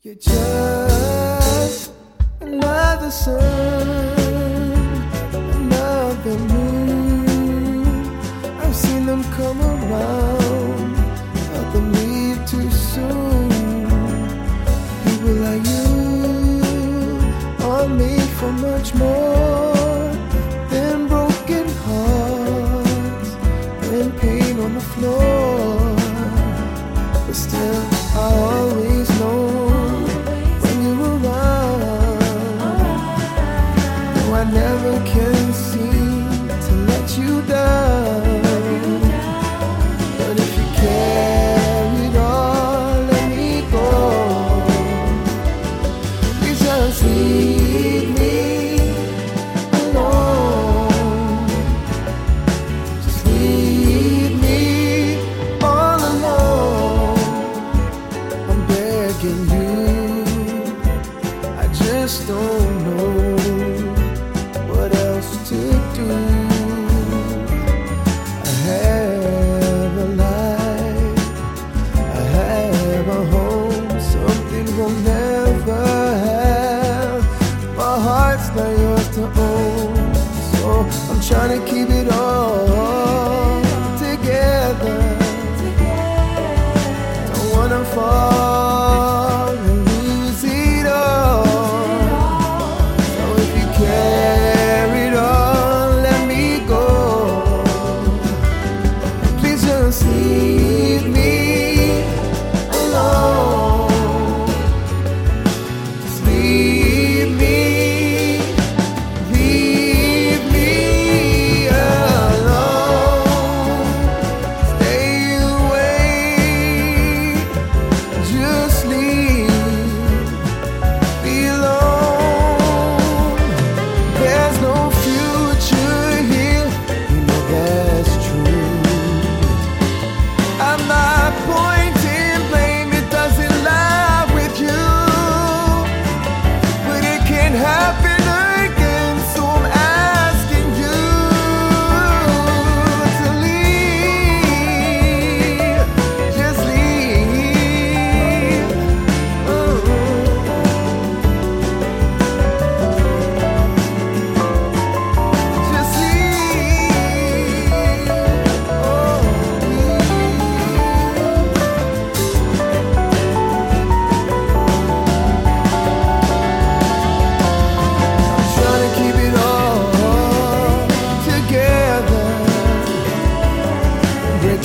You're just another sun, another moon. I've seen them come around, but them leave too soon. People like you are made for much more than broken hearts and pain on the floor. Never can seem to let you down. But if you carried on, let me go. Please just leave me alone. Just leave me all alone. I'm begging you. I just don't know never have. My heart's not yours to own, so I'm trying to keep it all together. Don't wanna fall and lose it all. So if you carry let me go. Please just leave me.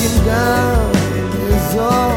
looking down is all